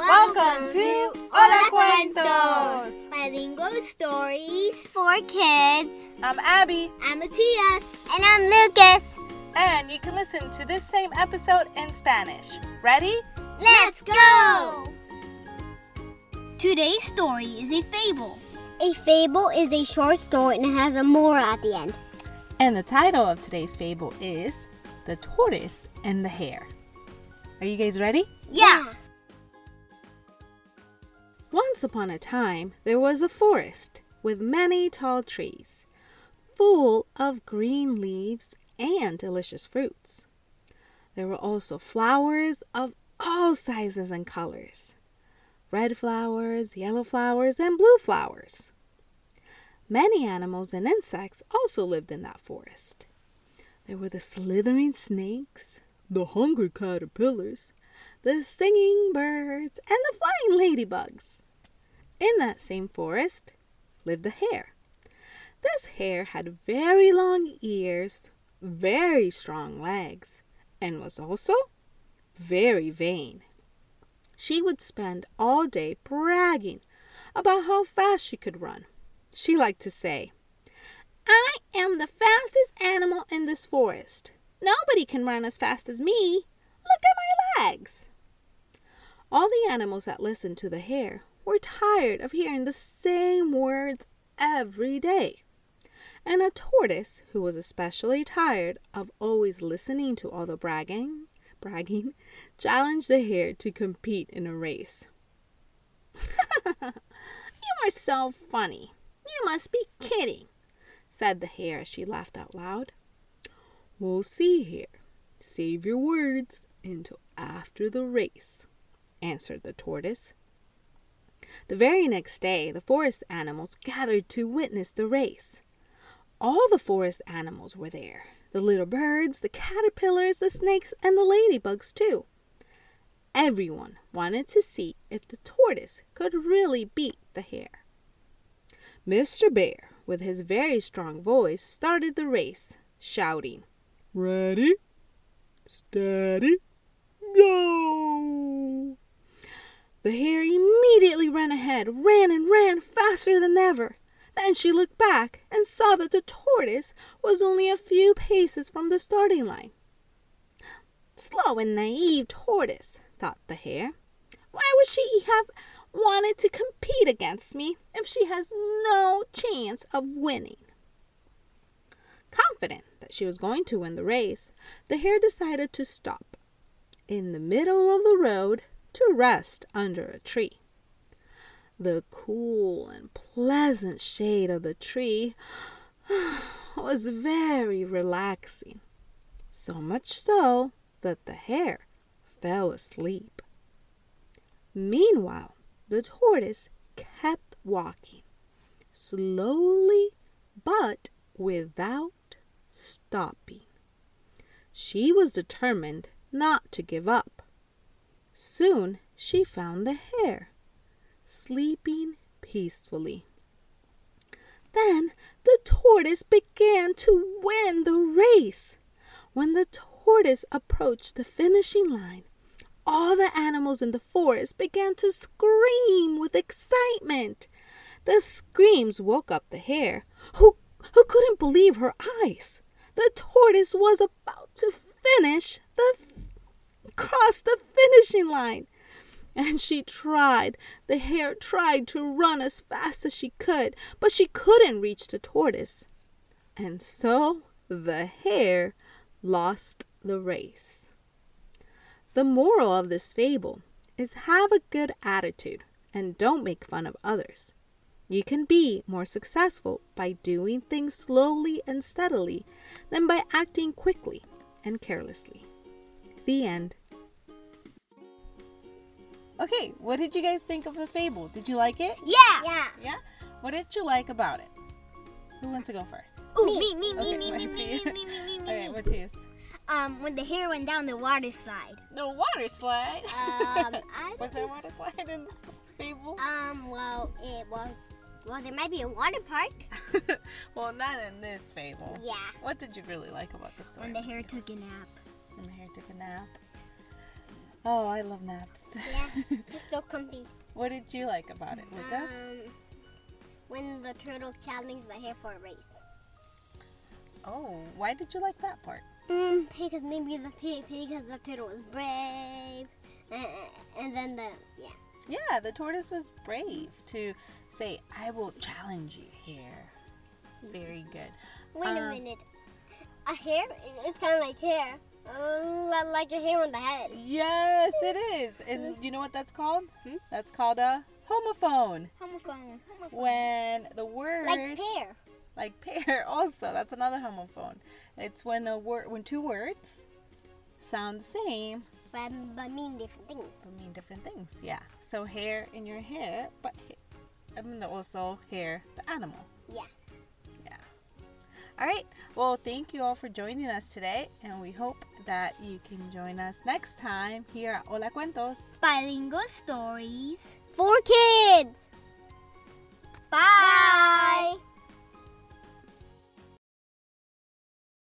Welcome to Hola Cuentos! Bilingual stories. For kids. I'm Abby, I'm Matthias. And I'm Lucas. and you can listen to this same episode in Spanish. Ready? Let's go! Today's story is a fable. A fable is a short story and it has a moral at the end. And the title of today's fable is The Tortoise and the Hare. Are you guys ready? Yeah. Once upon a time, there was a forest with many tall trees, full of green leaves and delicious fruits. There were also flowers of all sizes and colors red flowers, yellow flowers, and blue flowers. Many animals and insects also lived in that forest. There were the slithering snakes, the hungry caterpillars, the singing birds, and the flying ladybugs. In that same forest lived a hare. This hare had very long ears, very strong legs, and was also very vain. She would spend all day bragging about how fast she could run. She liked to say, I am the fastest animal in this forest. Nobody can run as fast as me. Look at my legs. All the animals that listened to the hare were tired of hearing the same words every day. And a tortoise, who was especially tired of always listening to all the bragging, bragging, challenged the hare to compete in a race. you are so funny. You must be kidding, said the hare as she laughed out loud. We'll see here. Save your words until after the race, answered the tortoise. The very next day, the forest animals gathered to witness the race. All the forest animals were there the little birds, the caterpillars, the snakes, and the ladybugs, too. Everyone wanted to see if the tortoise could really beat the hare. Mr. Bear, with his very strong voice, started the race, shouting, Ready, steady, go! The hare immediately ran ahead, ran and ran faster than ever. Then she looked back and saw that the tortoise was only a few paces from the starting line. Slow and naive tortoise, thought the hare. Why would she have wanted to compete against me if she has no chance of winning? Confident that she was going to win the race, the hare decided to stop in the middle of the road to rest under a tree. The cool and pleasant shade of the tree was very relaxing, so much so that the hare fell asleep. Meanwhile, the tortoise kept walking, slowly but without stopping. She was determined not to give up. Soon she found the hare sleeping peacefully. Then the tortoise began to win the race. When the tortoise approached the finishing line, all the animals in the forest began to scream with excitement. The screams woke up the hare, who, who couldn't believe her eyes. The tortoise was about to finish the cross the finishing line. And she tried, the hare tried to run as fast as she could, but she couldn't reach the tortoise. And so the hare lost the race. The moral of this fable is have a good attitude and don't make fun of others. You can be more successful by doing things slowly and steadily than by acting quickly and carelessly. The end. Okay, what did you guys think of the fable? Did you like it? Yeah. Yeah. Yeah? What did you like about it? Who wants to go first? Ooh, Me. me, me, me, Okay, me, me, me, Matthias. me, me, me, me, Okay, me. Matthias. Um, when the hare went down the water slide. The water slide. Um, I was there a water slide in this fable? Um, well, it was. Well, there might be a water park. well, not in this fable. Yeah. What did you really like about the story? When the hare Matthias? took a nap. When the hare took a nap. Oh, I love naps. Yeah, just so comfy. what did you like about it, Lucas? Um, when the turtle challenged the hare for a race. oh, why did you like that part? Mm, because maybe the pig, because the turtle was brave, and, and then the yeah. Yeah, the tortoise was brave to say, I will challenge you here. Very good. Wait a Um, minute, a hair? It's kind of like hair, uh, like your hair on the head. Yes, it is. And you know what that's called? Hmm? That's called a homophone. Homophone. Homophone. When the word Like pear. like pear also, that's another homophone. It's when a word when two words sound the same But, but mean different things. but mean different things. Yeah. So hair in your hare, but I mean also hair, the animal. Yeah. All right. Well, thank you all for joining us today, and we hope that you can join us next time here at Hola Cuentos Bilingual Stories for Kids. Bye. Bye.